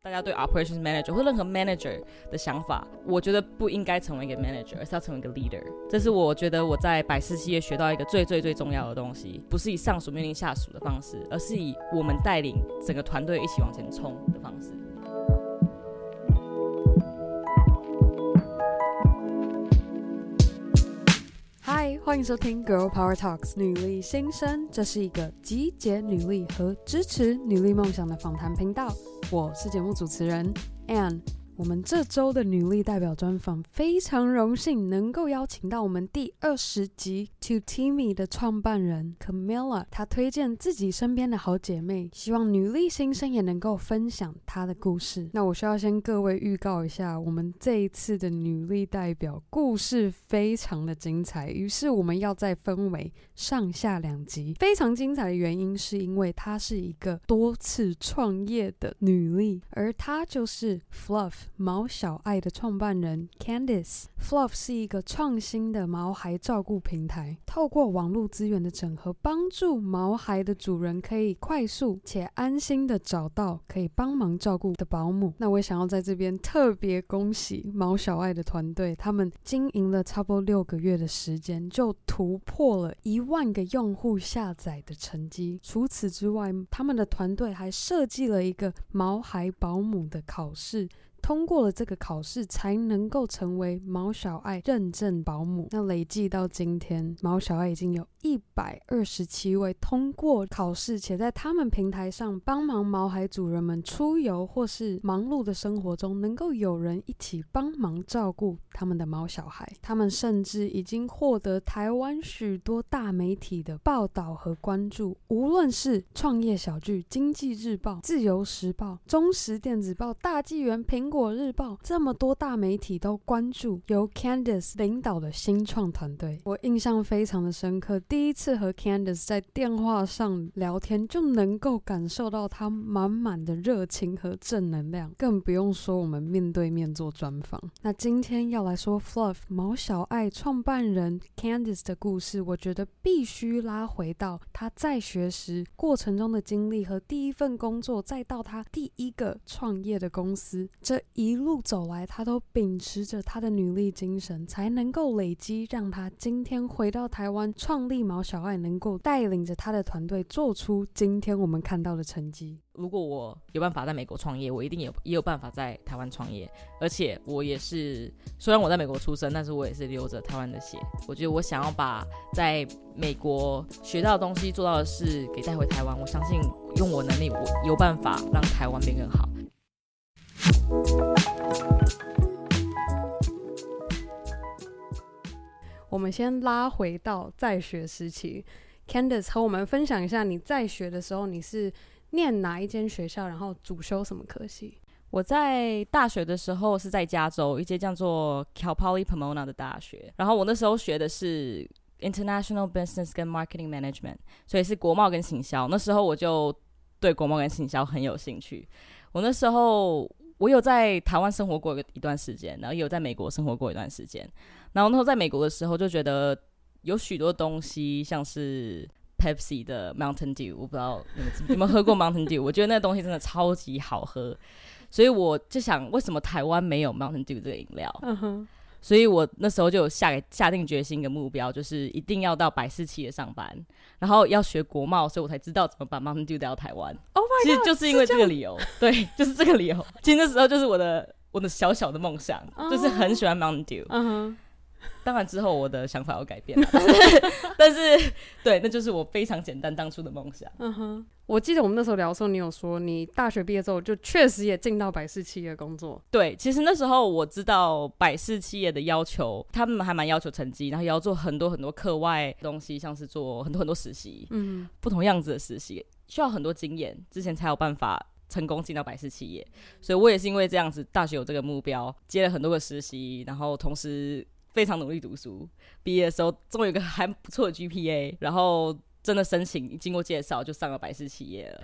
大家对 operations manager 或任何 manager 的想法，我觉得不应该成为一个 manager，而是要成为一个 leader。这是我觉得我在百事企业学到一个最最最重要的东西，不是以上属命令下属的方式，而是以我们带领整个团队一起往前冲的方式。嗨，欢迎收听 Girl Power Talks 女力新生，这是一个集结女力和支持女力梦想的访谈频道。我是节目主持人 Ann。我们这周的女力代表专访，非常荣幸能够邀请到我们第二十集 To Teamy 的创办人 Camilla。她推荐自己身边的好姐妹，希望女力新生也能够分享她的故事。那我需要先各位预告一下，我们这一次的女力代表故事非常的精彩，于是我们要再分为上下两集。非常精彩的原因是因为她是一个多次创业的女力，而她就是 Fluff。毛小爱的创办人 Candice，Fluff 是一个创新的毛孩照顾平台，透过网络资源的整合，帮助毛孩的主人可以快速且安心的找到可以帮忙照顾的保姆。那我也想要在这边特别恭喜毛小爱的团队，他们经营了差不多六个月的时间，就突破了一万个用户下载的成绩。除此之外，他们的团队还设计了一个毛孩保姆的考试。通过了这个考试，才能够成为毛小爱认证保姆。那累计到今天，毛小爱已经有一百二十七位通过考试，且在他们平台上帮忙毛孩主人们出游或是忙碌的生活中，能够有人一起帮忙照顾他们的毛小孩。他们甚至已经获得台湾许多大媒体的报道和关注，无论是创业小聚、经济日报、自由时报、中时电子报、大纪元、苹果。《苹果日报》这么多大媒体都关注由 Candice 领导的新创团队，我印象非常的深刻。第一次和 Candice 在电话上聊天，就能够感受到她满满的热情和正能量，更不用说我们面对面做专访。那今天要来说 Fluff 毛小爱创办人 Candice 的故事，我觉得必须拉回到她在学时过程中的经历和第一份工作，再到她第一个创业的公司这。一路走来，她都秉持着她的女力精神，才能够累积，让她今天回到台湾创立一毛小爱，能够带领着他的团队做出今天我们看到的成绩。如果我有办法在美国创业，我一定有也有办法在台湾创业。而且我也是，虽然我在美国出生，但是我也是流着台湾的血。我觉得我想要把在美国学到的东西、做到的事给带回台湾。我相信用我能力，我有办法让台湾变更好。我们先拉回到在学时期，Candice 和我们分享一下你在学的时候，你是念哪一间学校，然后主修什么科系？我在大学的时候是在加州一间叫做 Cal Poly Pomona 的大学，然后我那时候学的是 International Business 跟 Marketing Management，所以是国贸跟行销。那时候我就对国贸跟行销很有兴趣。我那时候。我有在台湾生活过一段时间，然后也有在美国生活过一段时间。然后那时候在美国的时候，就觉得有许多东西，像是 Pepsi 的 Mountain Dew，我不知道你们有没有喝过 Mountain Dew，我觉得那个东西真的超级好喝。所以我就想，为什么台湾没有 Mountain Dew 这个饮料？所以我那时候就有下下定决心一个目标，就是一定要到百事企业上班，然后要学国贸，所以我才知道怎么把 Mountain Dew 带到台湾。Oh my God，其实就是因为这个理由，对，就是这个理由。其实那时候就是我的我的小小的梦想，uh 就是很喜欢 Mountain Dew。嗯哼。当然之后我的想法有改变了，但是，但是对，那就是我非常简单当初的梦想。嗯哼，我记得我们那时候聊的时候，你有说你大学毕业之后就确实也进到百事企业工作。对，其实那时候我知道百事企业的要求，他们还蛮要求成绩，然后也要做很多很多课外东西，像是做很多很多实习，嗯，不同样子的实习，需要很多经验，之前才有办法成功进到百事企业。所以我也是因为这样子，大学有这个目标，接了很多个实习，然后同时。非常努力读书，毕业的时候终于有个还不错的 GPA，然后真的申请经过介绍就上了百事企业了。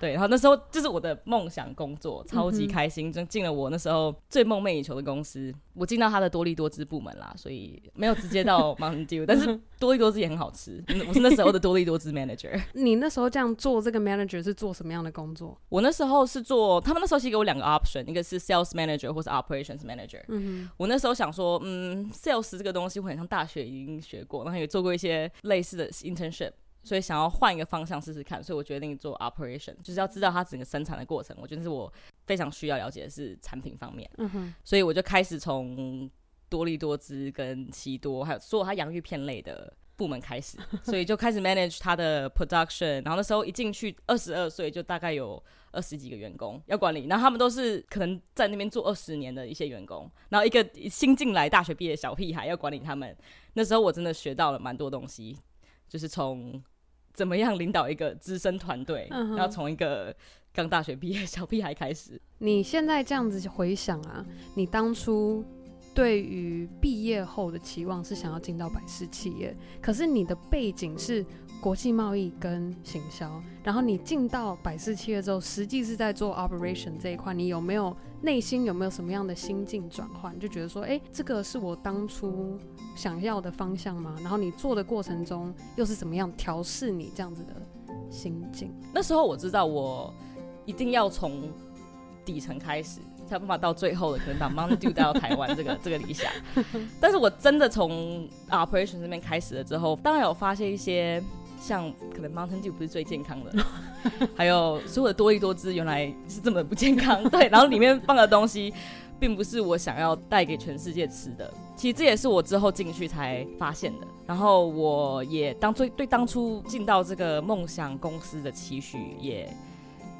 对，然后那时候就是我的梦想工作，超级开心，就进了我那时候最梦寐以求的公司。我进到他的多利多滋部门啦，所以没有直接到 Mountain Dew，但是多利多滋也很好吃。我是那时候的多利多滋 manager。你那时候这样做这个 manager 是做什么样的工作？我那时候是做，他们那时候其实给我两个 option，一个是 sales manager 或是 operations manager。嗯哼，我那时候想说，嗯，sales 这个东西我很像大学已经学过，然后也做过一些类似的 internship。所以想要换一个方向试试看，所以我决定做 operation，就是要知道它整个生产的过程。我觉得是我非常需要了解的是产品方面。嗯哼，所以我就开始从多利多滋跟奇多，还有所有它洋芋片类的部门开始，所以就开始 manage 它的 production。然后那时候一进去，二十二岁就大概有二十几个员工要管理，然后他们都是可能在那边做二十年的一些员工，然后一个新进来大学毕业的小屁孩要管理他们。那时候我真的学到了蛮多东西。就是从怎么样领导一个资深团队，然后从一个刚大学毕业小屁孩开始。你现在这样子回想啊，你当初对于毕业后的期望是想要进到百事企业，可是你的背景是。国际贸易跟行销，然后你进到百事企业之后，实际是在做 operation 这一块，你有没有内心有没有什么样的心境转换？就觉得说，哎，这个是我当初想要的方向吗？然后你做的过程中又是怎么样调试你这样子的心境？那时候我知道我一定要从底层开始，才办法到最后的可能把 Mountain Dew 带到台湾这个 这个理想。但是我真的从 operation 这边开始了之后，当然有发现一些。像可能 Mountain Dew 不是最健康的，还有所有的多力多汁原来是这么不健康，对，然后里面放的东西并不是我想要带给全世界吃的。其实这也是我之后进去才发现的。然后我也当最对当初进到这个梦想公司的期许也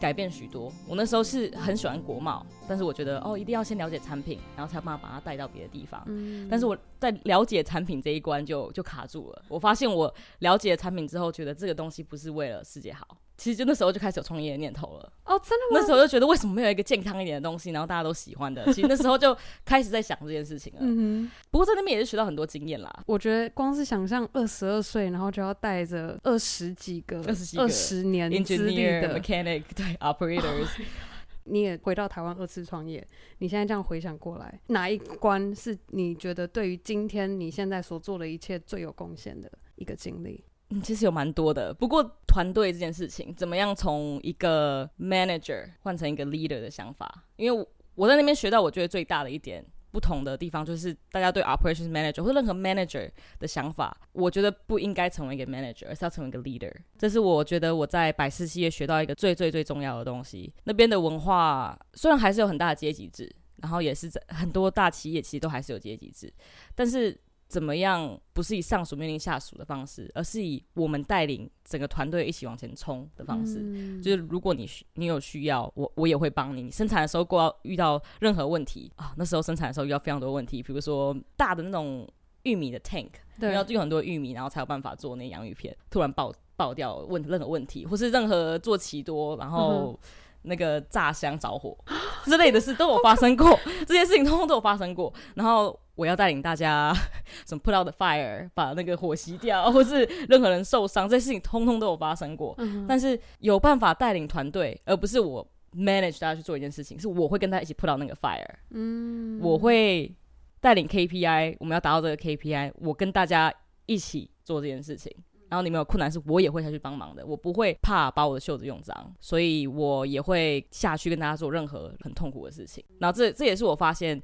改变许多。我那时候是很喜欢国贸，但是我觉得哦，一定要先了解产品，然后才有办法把它带到别的地方。嗯，但是我在了解产品这一关就就卡住了。我发现我了解产品之后，觉得这个东西不是为了世界好。其实就那时候就开始有创业的念头了。哦，真的吗？那时候就觉得为什么没有一个健康一点的东西，然后大家都喜欢的？其实那时候就开始在想这件事情了。嗯哼。不过在那边也是学到很多经验啦。我觉得光是想象二十二岁，然后就要带着二十几个、二十几个、二十年 engineer、mechanic 对 operators，你也回到台湾二次创业。你现在这样回想过来，哪一关是你觉得对于今天你现在所做的一切最有贡献的一个经历？嗯，其实有蛮多的。不过团队这件事情，怎么样从一个 manager 换成一个 leader 的想法？因为我在那边学到，我觉得最大的一点不同的地方，就是大家对 operations manager 或任何 manager 的想法，我觉得不应该成为一个 manager，而是要成为一个 leader。这是我觉得我在百事企业学到一个最最最重要的东西。那边的文化虽然还是有很大的阶级制，然后也是在很多大企业其实都还是有阶级制，但是。怎么样？不是以上属命令下属的方式，而是以我们带领整个团队一起往前冲的方式。嗯、就是如果你你有需要，我我也会帮你。你生产的时候，过遇到任何问题啊，那时候生产的时候遇到非常多问题，比如说大的那种玉米的 tank，对，要用很多玉米，然后才有办法做那洋芋片，突然爆爆掉，问任何问题，或是任何做奇多，然后那个炸箱着火、嗯、之类的事都有发生过，这些事情通通都有发生过，然后。我要带领大家，什么 put out the fire，把那个火熄掉，或是任何人受伤，这些事情通通都有发生过。嗯、但是有办法带领团队，而不是我 manage 大家去做一件事情，是我会跟他一起 put out 那个 fire。嗯，我会带领 KPI，我们要达到这个 KPI，我跟大家一起做这件事情。然后你们有困难，是我也会下去帮忙的，我不会怕把我的袖子用脏，所以我也会下去跟大家做任何很痛苦的事情。然后这这也是我发现。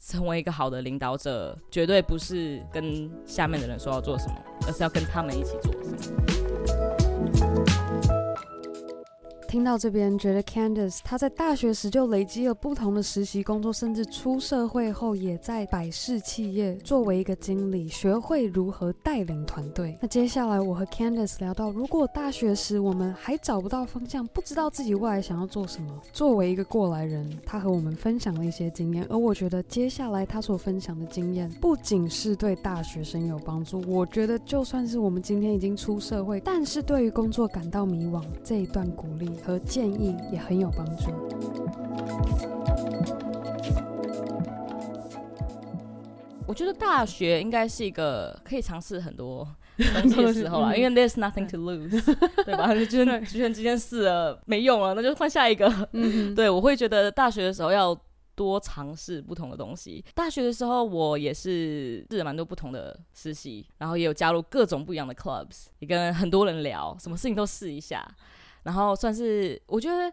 成为一个好的领导者，绝对不是跟下面的人说要做什么，而是要跟他们一起做什么。听到这边，觉得 Candice 她在大学时就累积了不同的实习工作，甚至出社会后也在百事企业作为一个经理，学会如何带领团队。那接下来我和 Candice 聊到，如果大学时我们还找不到方向，不知道自己未来想要做什么，作为一个过来人，他和我们分享了一些经验。而我觉得接下来他所分享的经验，不仅是对大学生有帮助，我觉得就算是我们今天已经出社会，但是对于工作感到迷惘，这一段鼓励。和建议也很有帮助。我觉得大学应该是一个可以尝试很多 东西的时候啦，因为 there's nothing to lose，对吧？就就算今天试了没用了，那就换下一个。嗯、对，我会觉得大学的时候要多尝试不同的东西。大学的时候我也是试了蛮多不同的实习，然后也有加入各种不一样的 clubs，也跟很多人聊，什么事情都试一下。然后算是我觉得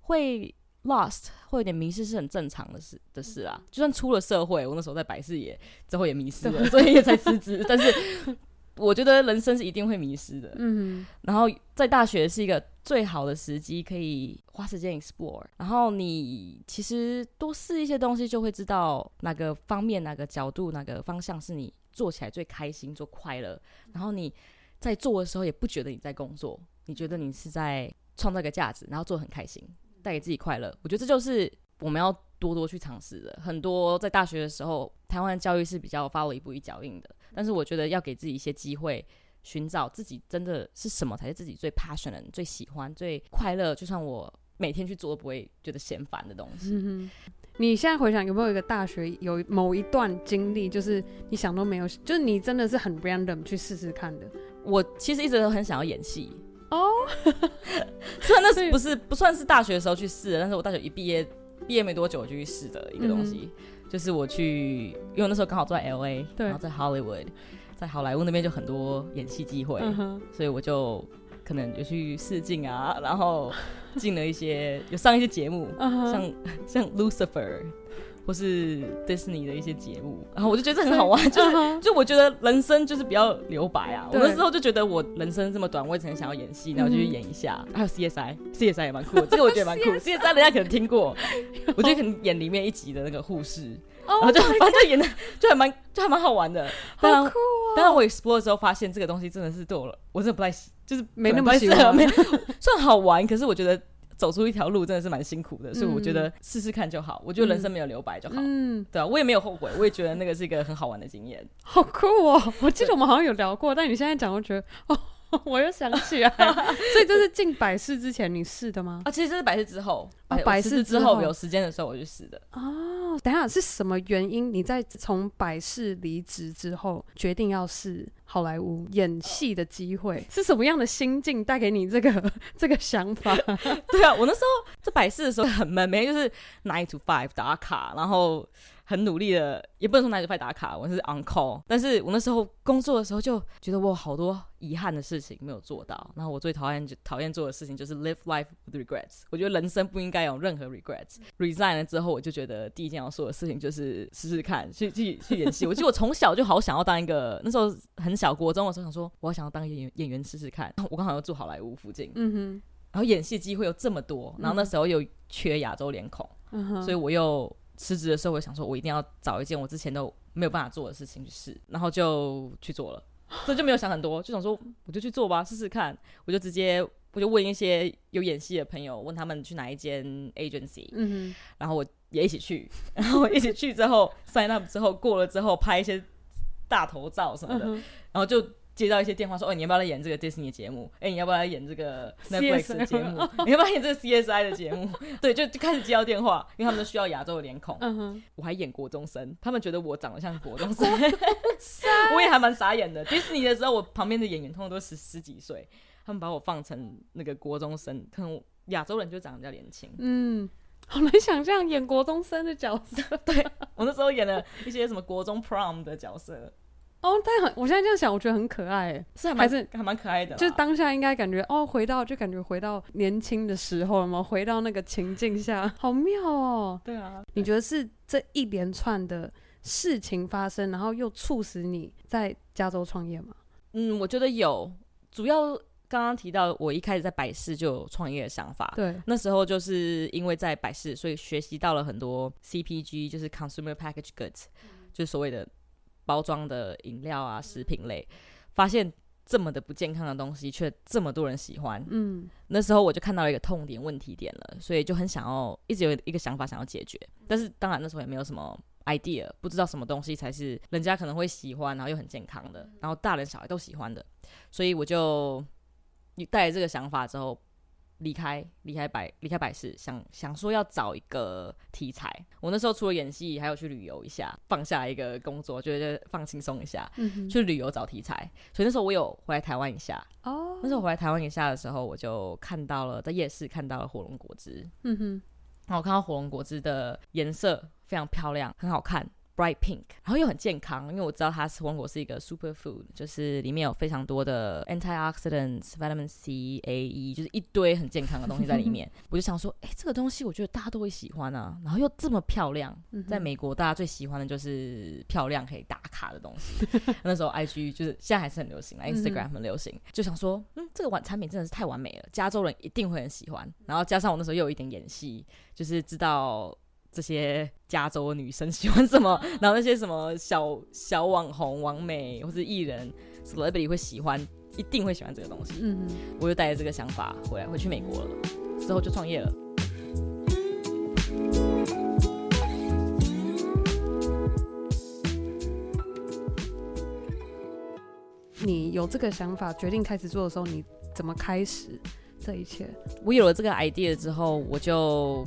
会 lost，会有点迷失是很正常的事的事啊。就算出了社会，我那时候在百事也之后也迷失了，所以也才辞职。但是我觉得人生是一定会迷失的。嗯，然后在大学是一个最好的时机，可以花时间 explore。然后你其实多试一些东西，就会知道哪个方面、哪个角度、哪个方向是你做起来最开心、最快乐。然后你在做的时候，也不觉得你在工作。你觉得你是在创造一个价值，然后做得很开心，带给自己快乐。我觉得这就是我们要多多去尝试的。很多在大学的时候，台湾的教育是比较 follow 一步一脚印的，但是我觉得要给自己一些机会，寻找自己真的是什么才是自己最 passionate、最喜欢、最快乐。就算我每天去做都不会觉得嫌烦的东西。嗯。你现在回想有没有一个大学有某一段经历，就是你想都没有，就是你真的是很 random 去试试看的。我其实一直都很想要演戏。哦，虽然那是不是不算是大学的时候去试的，但是我大学一毕业，毕业没多久我就去试的一个东西，嗯、就是我去，因为我那时候刚好住在 LA，对，然后在 Hollywood，在好莱坞那边就很多演戏机会，嗯，所以我就可能就去试镜啊，然后进了一些有上一些节目，嗯、像像 Lucifer。或是迪士尼的一些节目，然后我就觉得这很好玩，就是、uh. 就我觉得人生就是比较留白啊。我那时候就觉得我人生这么短，我也很想要演戏，然后就去演一下。嗯、还有 CSI，CSI 也蛮酷的，这个我觉得蛮酷。CSI 人家可能听过，我觉得可能演里面一集的那个护士，oh、然后就反正就演的就还蛮就还蛮好玩的。好酷啊！当然我 explore 的时候发现这个东西真的是对我，我真的不太喜，就是没那么喜欢，没 算好玩，可是我觉得。走出一条路真的是蛮辛苦的，所以我觉得试试看就好。我觉得人生没有留白就好，嗯，对啊，我也没有后悔，我也觉得那个是一个很好玩的经验。好酷哦！我记得我们好像有聊过，但你现在讲，我觉得哦。我又想起来，所以这是进百事之前你试的吗？啊，其实这是百事之后，啊、百事之后有时间的时候我去试的。哦，等一下是什么原因？你在从百事离职之后，决定要试好莱坞演戏的机会，是什么样的心境带给你这个这个想法？对啊，我那时候在百事的时候很闷，每天就是 nine to five 打卡，然后。很努力的，也不能说拿着牌打卡，我是 on call。但是我那时候工作的时候就觉得我有好多遗憾的事情没有做到。然后我最讨厌就讨厌做的事情就是 live life with regrets。我觉得人生不应该有任何 regrets。resign 了之后，我就觉得第一件要做的事情就是试试看去去去演戏。我记得我从小就好想要当一个，那时候很小国中的时候想说，我想要当演员演员试试看。我刚好要住好莱坞附近，嗯哼，然后演戏机会有这么多，然后那时候又缺亚洲脸孔，所以我又。辞职的时候，我想说，我一定要找一件我之前都没有办法做的事情去试，然后就去做了。所以就没有想很多，就想说，我就去做吧，试试看。我就直接，我就问一些有演戏的朋友，问他们去哪一间 agency，嗯哼，然后我也一起去，然后一起去之后 sign up 之后过了之后拍一些大头照什么的，嗯、然后就。接到一些电话说，哦，你要不要来演这个迪士尼的节目？哎，你要不要来演这个 Netflix 的节目？你要不要演这个 CSI 的节目？对，就就开始接到电话，因为他们都需要亚洲的脸孔。嗯哼，我还演国中生，他们觉得我长得像国中生，我也还蛮傻眼的。迪士尼的时候，我旁边的演员通常都十十几岁，他们把我放成那个国中生，可能亚洲人就长得比较年轻。嗯，好难想象演国中生的角色。对，我那时候演了一些什么国中 prom 的角色。哦，但很，我现在这样想，我觉得很可爱，是还，还是还蛮可爱的。就是当下应该感觉哦，回到就感觉回到年轻的时候了吗？回到那个情境下，好妙哦。对啊，你觉得是这一连串的事情发生，然后又促使你在加州创业吗？嗯，我觉得有。主要刚刚提到，我一开始在百事就有创业的想法。对，那时候就是因为在百事，所以学习到了很多 CPG，就是 Consumer Packaged Goods，就是所谓的。包装的饮料啊，食品类，发现这么的不健康的东西，却这么多人喜欢。嗯，那时候我就看到了一个痛点、问题点了，所以就很想要，一直有一个想法想要解决。但是当然那时候也没有什么 idea，不知道什么东西才是人家可能会喜欢，然后又很健康的，然后大人小孩都喜欢的。所以我就你带着这个想法之后，离开离开百离开百事，想想说要找一个题材。我那时候除了演戏，还有去旅游一下，放下一个工作，觉得放轻松一下，嗯、去旅游找题材。所以那时候我有回来台湾一下。哦，那时候回来台湾一下的时候，我就看到了在夜市看到了火龙果汁。嗯哼，然后我看到火龙果汁的颜色非常漂亮，很好看。Bright pink，然后又很健康，因为我知道它是火龙果是一个 super food，就是里面有非常多的 antioxidants、vitamin C、A、E，就是一堆很健康的东西在里面。我就想说，哎，这个东西我觉得大家都会喜欢啊，然后又这么漂亮，在美国大家最喜欢的就是漂亮可以打卡的东西。那时候 IG 就是现在还是很流行，Instagram 很流行，就想说，嗯，这个晚产品真的是太完美了，加州人一定会很喜欢。然后加上我那时候又有一点演戏，就是知道。这些加州的女生喜欢什么？然后那些什么小小网红、网美或是艺人，celebrity 会喜欢，一定会喜欢这个东西。嗯嗯，我就带着这个想法回来，回去美国了，之后就创业了。你有这个想法，决定开始做的时候，你怎么开始这一切？我有了这个 idea 之后，我就。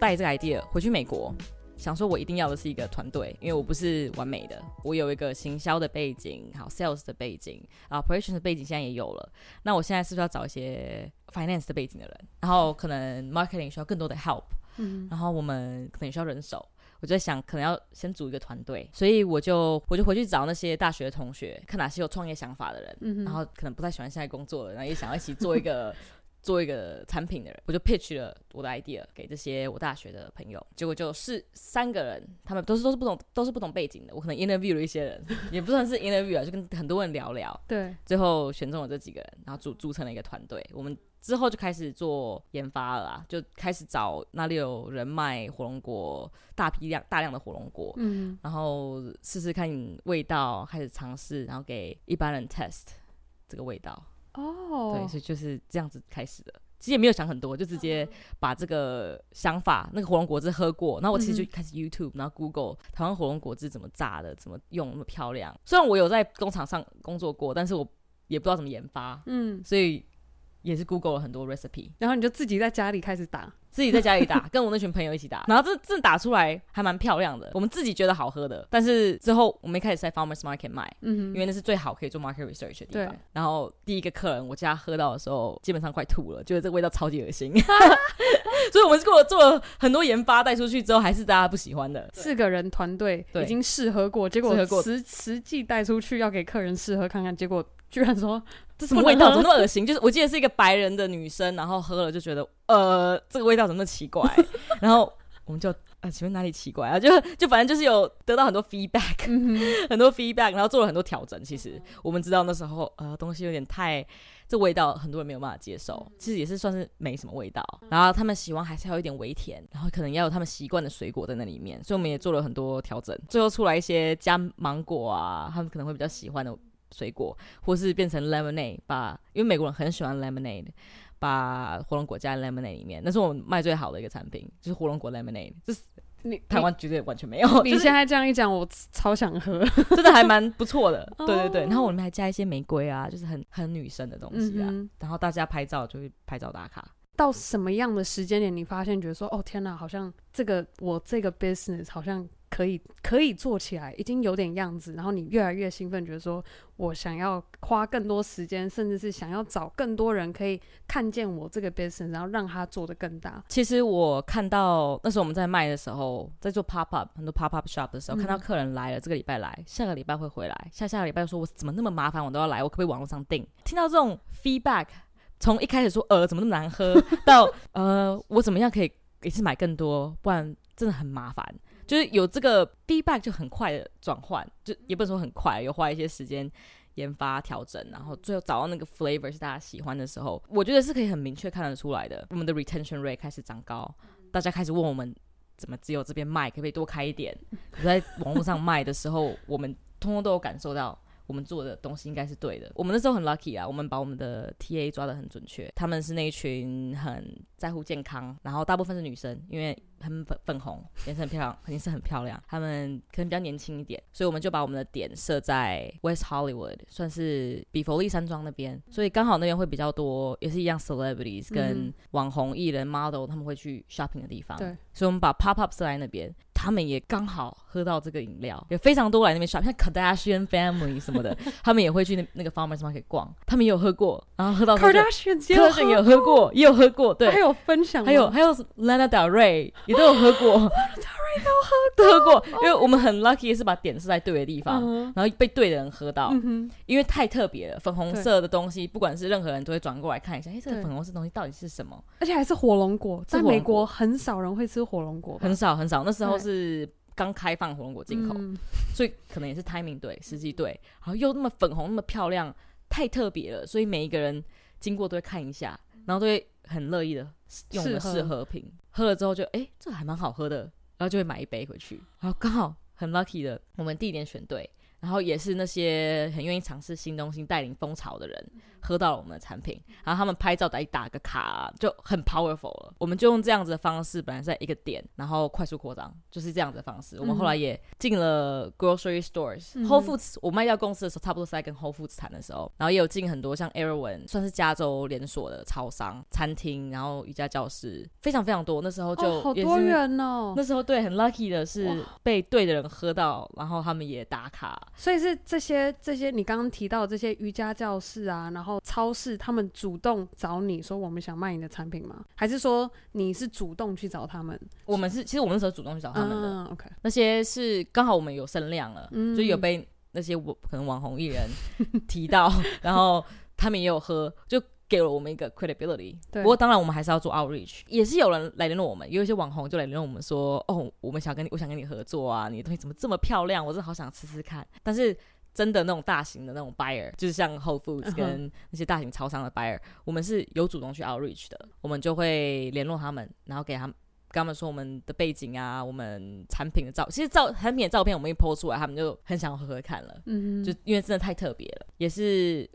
带这个 idea 回去美国，想说我一定要的是一个团队，因为我不是完美的，我有一个行销的背景，好 sales 的背景，operations 的背景现在也有了。那我现在是不是要找一些 finance 的背景的人？然后可能 marketing 需要更多的 help，嗯，然后我们可能也需要人手。我就在想，可能要先组一个团队，所以我就我就回去找那些大学的同学，看哪些有创业想法的人，嗯，然后可能不太喜欢现在工作的，然后也想要一起做一个。做一个产品的人，我就 pitch 了我的 idea 给这些我大学的朋友，结果就是三个人，他们都是都是不同都是不同背景的。我可能 interview 了一些人，也不算是 interview 啊，就跟很多人聊聊。对，最后选中了这几个人，然后组组成了一个团队。我们之后就开始做研发了啦，就开始找哪里有人卖火龙果，大批量大量的火龙果，嗯，然后试试看味道，开始尝试，然后给一般人 test 这个味道。哦，oh. 对，所以就是这样子开始的。其实也没有想很多，就直接把这个想法，那个火龙果汁喝过，然后我其实就开始 YouTube，然后 Google 台湾火龙果汁怎么榨的，怎么用那么漂亮。虽然我有在工厂上工作过，但是我也不知道怎么研发，嗯，所以也是 Google 了很多 recipe，然后你就自己在家里开始打。自己在家里打，跟我那群朋友一起打，然后这这打出来还蛮漂亮的，我们自己觉得好喝的。但是之后我们一开始在 Farmers Market 卖，嗯，因为那是最好可以做 market research 的地方。对然后第一个客人，我家喝到的时候，基本上快吐了，觉得这个味道超级恶心。所以我们做了做了很多研发，带出去之后还是大家不喜欢的。四个人团队已经试喝过，结果实实际带出去要给客人试喝看看，结果居然说。这什么味道？怎么那么恶心？就是我记得是一个白人的女生，然后喝了就觉得，呃，这个味道怎么那么奇怪？然后我们就，呃，请问哪里奇怪啊？就就反正就是有得到很多 feedback，、嗯、很多 feedback，然后做了很多调整。其实我们知道那时候，呃，东西有点太，这味道很多人没有办法接受。其实也是算是没什么味道。然后他们喜欢还是要有一点微甜，然后可能要有他们习惯的水果在那里面。所以我们也做了很多调整，最后出来一些加芒果啊，他们可能会比较喜欢的。水果，或是变成 lemonade，把因为美国人很喜欢 lemonade，把火龙果加在 lemonade 里面，那是我们卖最好的一个产品，就是火龙果 lemonade，就是你台湾绝对完全没有。你 现在这样一讲，我超想喝，真的还蛮不错的。对对对，然后我们还加一些玫瑰啊，就是很很女生的东西啊，然后大家拍照就会拍照打卡。到什么样的时间点，你发现觉得说，哦天哪，好像这个我这个 business 好像。可以可以做起来，已经有点样子，然后你越来越兴奋，觉得说我想要花更多时间，甚至是想要找更多人可以看见我这个 business，然后让它做得更大。其实我看到那时候我们在卖的时候，在做 pop up 很多 pop up shop 的时候，嗯、看到客人来了，这个礼拜来，下个礼拜会回来，下下个礼拜说我怎么那么麻烦，我都要来，我可不可以网络上订？听到这种 feedback，从一开始说呃怎么那么难喝，到呃我怎么样可以一次买更多，不然真的很麻烦。就是有这个 feedback 就很快的转换，就也不能说很快，有花一些时间研发调整，然后最后找到那个 flavor 是大家喜欢的时候，我觉得是可以很明确看得出来的。我们的 retention rate 开始长高，大家开始问我们怎么只有这边卖，可不可以多开一点？可在网络上卖的时候，我们通通都有感受到。我们做的东西应该是对的。我们那时候很 lucky 啊，我们把我们的 TA 抓得很准确。他们是那一群很在乎健康，然后大部分是女生，因为他们粉粉红，颜色很漂亮，肯定是很漂亮。他们可能比较年轻一点，所以我们就把我们的点设在 West Hollywood，算是比佛利山庄那边，所以刚好那边会比较多，也是一样 celebrities 跟网红艺人 model 他们会去 shopping 的地方。对，所以我们把 pop up 设在那边。他们也刚好喝到这个饮料，有非常多来那边 shop，像 Kardashian Family 什么的，他们也会去那那个 Farmers Market 逛，他们也有喝过，然后喝到 Kardashian 也有喝过，也有喝过，对，还有分享，还有还有 Lana Del Rey 也都有喝过 都喝都喝过，因为我们很 lucky 是把点是在对的地方，然后被对的人喝到，因为太特别了，粉红色的东西，不管是任何人都会转过来看一下，哎，这个粉红色东西到底是什么？而且还是火龙果，在美国很少人会吃火龙果，很少很少，那时候是。刚开放火龙果进口，嗯、所以可能也是 timing 对，时机对，然后又那么粉红，那么漂亮，太特别了，所以每一个人经过都会看一下，然后都会很乐意的用的试喝。品，喝了之后就哎、欸，这还蛮好喝的，然后就会买一杯回去，然后刚好很 lucky 的，我们地点选对，然后也是那些很愿意尝试新东西、带领风潮的人。喝到了我们的产品，然后他们拍照打一打个卡就很 powerful 了。我们就用这样子的方式，本来在一个点，然后快速扩张，就是这样子的方式。嗯、我们后来也进了 grocery stores，Whole、嗯、Foods。我卖掉公司的时候，差不多是在跟 Whole Foods 谈的时候，然后也有进很多像 Erewhon，算是加州连锁的超商、餐厅，然后瑜伽教室，非常非常多。那时候就、哦、好多人哦。那时候对，很 lucky 的是被对的人喝到，然后他们也打卡。所以是这些这些你刚刚提到这些瑜伽教室啊，然后。超市他们主动找你说，我们想卖你的产品吗？还是说你是主动去找他们？我们是其实我们那时候主动去找他们的。嗯，OK。那些是刚好我们有声量了，嗯，就有被那些我可能网红艺人提到，然后他们也有喝，就给了我们一个 credibility。对。不过当然我们还是要做 outreach，也是有人来联络我们，有一些网红就来联络我们说，哦，我们想跟你，我想跟你合作啊，你的东西怎么这么漂亮？我真的好想吃吃看，但是。真的那种大型的那种 buyer，就是像 Whole Foods 跟那些大型超商的 buyer，、uh huh. 我们是有主动去 outreach 的，我们就会联络他们，然后给他们跟他们说我们的背景啊，我们产品的照，其实照产品的照片我们一 po 出来，他们就很想喝喝看了，嗯、uh. 就因为真的太特别了，也是。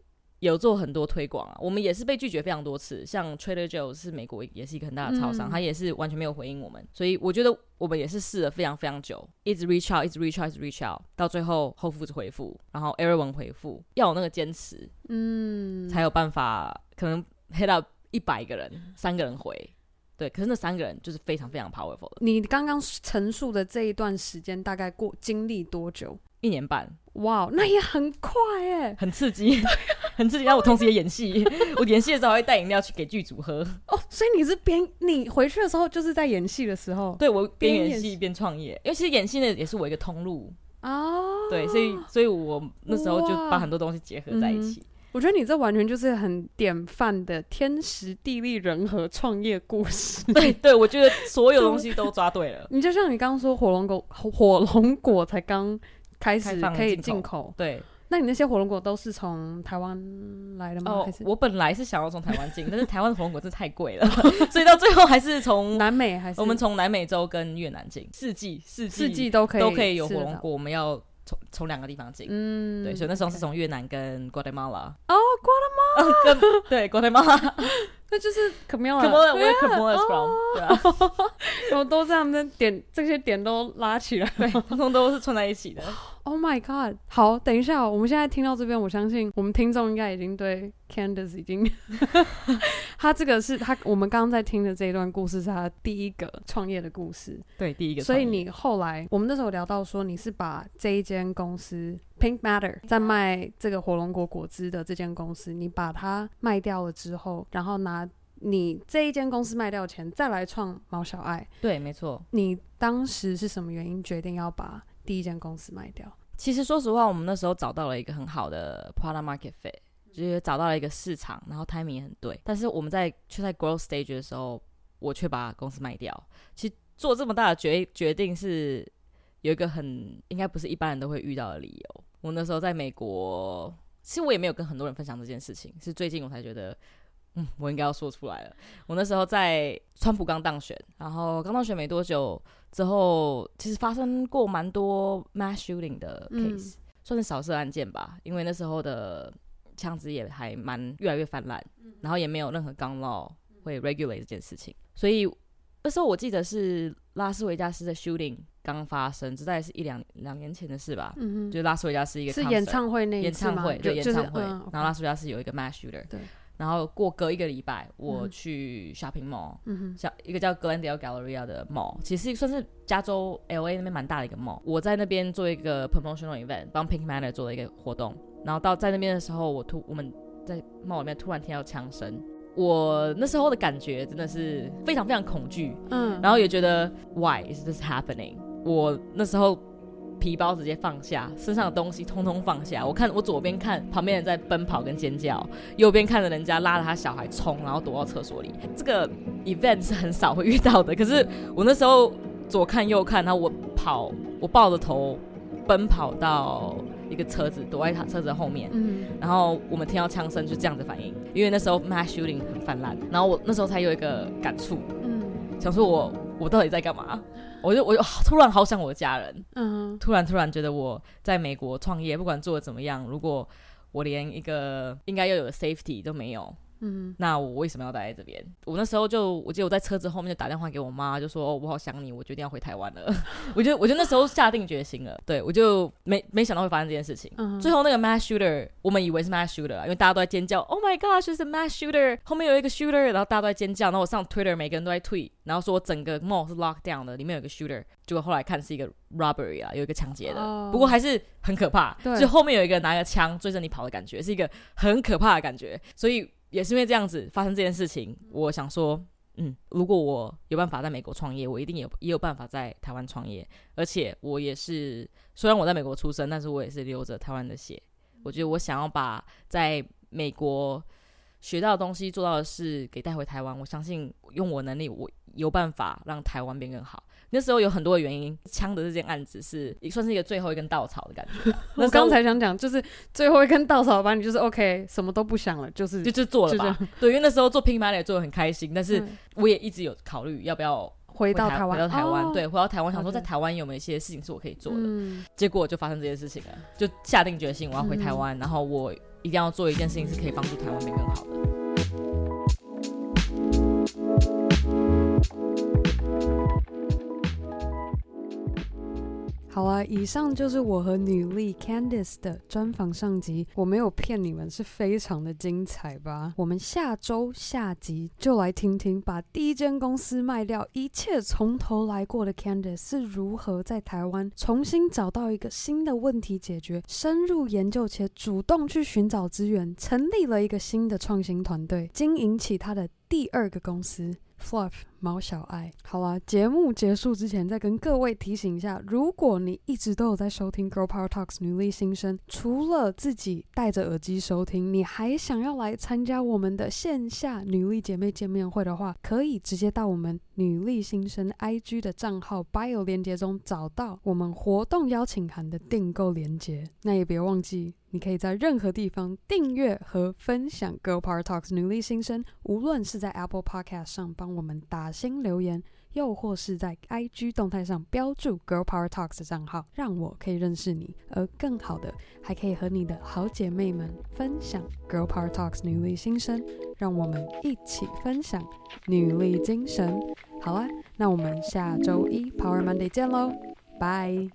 有做很多推广啊，我们也是被拒绝非常多次。像 Trader Joe 是美国也是一个很大的超商，嗯、他也是完全没有回应我们。所以我觉得我们也是试了非常非常久，一直 reach out，一直 reach out，一直 reach out，到最后 Whole Foods 回复，然后 everyone 回复，要有那个坚持，嗯，才有办法可能 hit up 一百个人，三个人回，对。可是那三个人就是非常非常 powerful 的。你刚刚陈述的这一段时间大概过经历多久？一年半。哇，wow, 那也很快哎，很刺激。很刺激，然后我同时也演戏。我演戏的时候还会带饮料去给剧组喝。哦，所以你是边你回去的时候就是在演戏的时候？对，我边演戏边创业，因为其实演戏呢也是我一个通路哦。对，所以所以我那时候就把很多东西结合在一起。嗯，我觉得你这完全就是很典范的天时地利人和创业故事。对对，我觉得所有东西都 抓对了。你就像你刚刚说火龙果，火龙果才刚开始可以进口，对。那你那些火龙果都是从台湾来的吗？哦，我本来是想要从台湾进，但是台湾的火龙果真的太贵了，所以到最后还是从南美，还是？我们从南美洲跟越南进，四季四季四季都可以都可以有火龙果，我们要从从两个地方进，嗯，对，所以那时候是从越南跟 Guatemala 哦跟对 Guatemala，那就是 Camila，Where Camila from？对啊，我 都这样的点这些点都拉起来，对，通通都是串在一起的。Oh my god！好，等一下，我们现在听到这边，我相信我们听众应该已经对 Candice 已经，他这个是他我们刚刚在听的这一段故事是他第一个创业的故事，对，第一个。所以你后来，我们那时候聊到说，你是把这一间公司 Pink Matter 在卖这个火龙果果汁的这间公司，你把它卖掉了之后，然后拿你这一间公司卖掉的钱再来创毛小爱。对，没错。你当时是什么原因决定要把？第一间公司卖掉，其实说实话，我们那时候找到了一个很好的 product market fit，就是找到了一个市场，然后 timing 也很对。但是我们在却在 growth stage 的时候，我却把公司卖掉。其实做这么大的决决定是有一个很应该不是一般人都会遇到的理由。我那时候在美国，其实我也没有跟很多人分享这件事情，是最近我才觉得，嗯，我应该要说出来了。我那时候在川普刚当选，然后刚当选没多久。之后其实发生过蛮多 mass shooting 的 case，、嗯、算是扫射案件吧，因为那时候的枪支也还蛮越来越泛滥，然后也没有任何 gun law 会 regulate 这件事情，所以那时候我记得是拉斯维加斯的 shooting 刚发生，这大概是一两两年前的事吧。嗯哼，就拉斯维加斯一个是演唱会那演唱会对演唱会，然后拉斯维加斯有一个 mass shooter。对。然后过隔一个礼拜，我去 shopping mall，嗯像、嗯、一个叫 Glendale Galleria 的 mall，其实算是加州 LA 那边蛮大的一个 mall。我在那边做一个 promotional event，帮 Pink Matter 做了一个活动。然后到在那边的时候，我突我们在 mall 里面突然听到枪声，我那时候的感觉真的是非常非常恐惧，嗯，然后也觉得 Why is this happening？我那时候。皮包直接放下，身上的东西通通放下。我看我左边看旁边人在奔跑跟尖叫，右边看着人家拉着他小孩冲，然后躲到厕所里。这个 event 是很少会遇到的。可是我那时候左看右看，然后我跑，我抱着头奔跑到一个车子，躲在他车子后面。嗯。然后我们听到枪声就这样子反应，因为那时候 mass shooting 很泛滥。然后我那时候才有一个感触，嗯，想说我我到底在干嘛？我就我就突然好想我的家人，嗯，突然突然觉得我在美国创业，不管做的怎么样，如果我连一个应该要有的 safety 都没有。嗯，那我为什么要待在这边？我那时候就，我记得我在车子后面就打电话给我妈，就说：“哦，我好想你，我决定要回台湾了。”我就，我就那时候下定决心了。对，我就没没想到会发生这件事情。嗯、最后那个 mass shooter，我们以为是 mass shooter，因为大家都在尖叫：“Oh my gosh，是 mass shooter！” 后面有一个 shooter，然后大家都在尖叫。然后我上 Twitter，每个人都在 tweet，然后说整个 mall 是 lock down 的，里面有一个 shooter。结果后来看是一个 robbery 啊，有一个抢劫的。Oh, 不过还是很可怕，对就后面有一个拿个枪追着你跑的感觉，是一个很可怕的感觉。所以。也是因为这样子发生这件事情，我想说，嗯，如果我有办法在美国创业，我一定有也有办法在台湾创业。而且我也是，虽然我在美国出生，但是我也是流着台湾的血。我觉得我想要把在美国学到的东西、做到的事给带回台湾。我相信用我能力，我有办法让台湾变更好。那时候有很多的原因，枪的这件案子是也算是一个最后一根稻草的感觉。我刚才想讲，就是最后一根稻草把，你就是 OK，什么都不想了，就是就就做了吧。对，因为那时候做 Pink Money 做的很开心，但是我也一直有考虑要不要回到台湾，回到台湾，对，回到台湾，想说在台湾有没有一些事情是我可以做的。结果就发生这件事情了，就下定决心我要回台湾，然后我一定要做一件事情是可以帮助台湾变更好的。好啊，以上就是我和女力 Candice 的专访上集。我没有骗你们，是非常的精彩吧？我们下周下集就来听听，把第一间公司卖掉，一切从头来过的 Candice 是如何在台湾重新找到一个新的问题解决，深入研究且主动去寻找资源，成立了一个新的创新团队，经营起他的第二个公司。Fluff 毛小爱，好啦，节目结束之前再跟各位提醒一下，如果你一直都有在收听 Girl Power Talks 女力新生，除了自己戴着耳机收听，你还想要来参加我们的线下女力姐妹见面会的话，可以直接到我们女力新生 IG 的账号 bio 链接中找到我们活动邀请函的订购链接，那也别忘记。你可以在任何地方订阅和分享《Girl Power Talks》女力新生，无论是在 Apple Podcast 上帮我们打新留言，又或是在 IG 动态上标注 “Girl Power Talks” 的账号，让我可以认识你。而更好的，还可以和你的好姐妹们分享《Girl Power Talks》女力新生，让我们一起分享女力精神。好啦，那我们下周一 Power Monday 见喽，拜。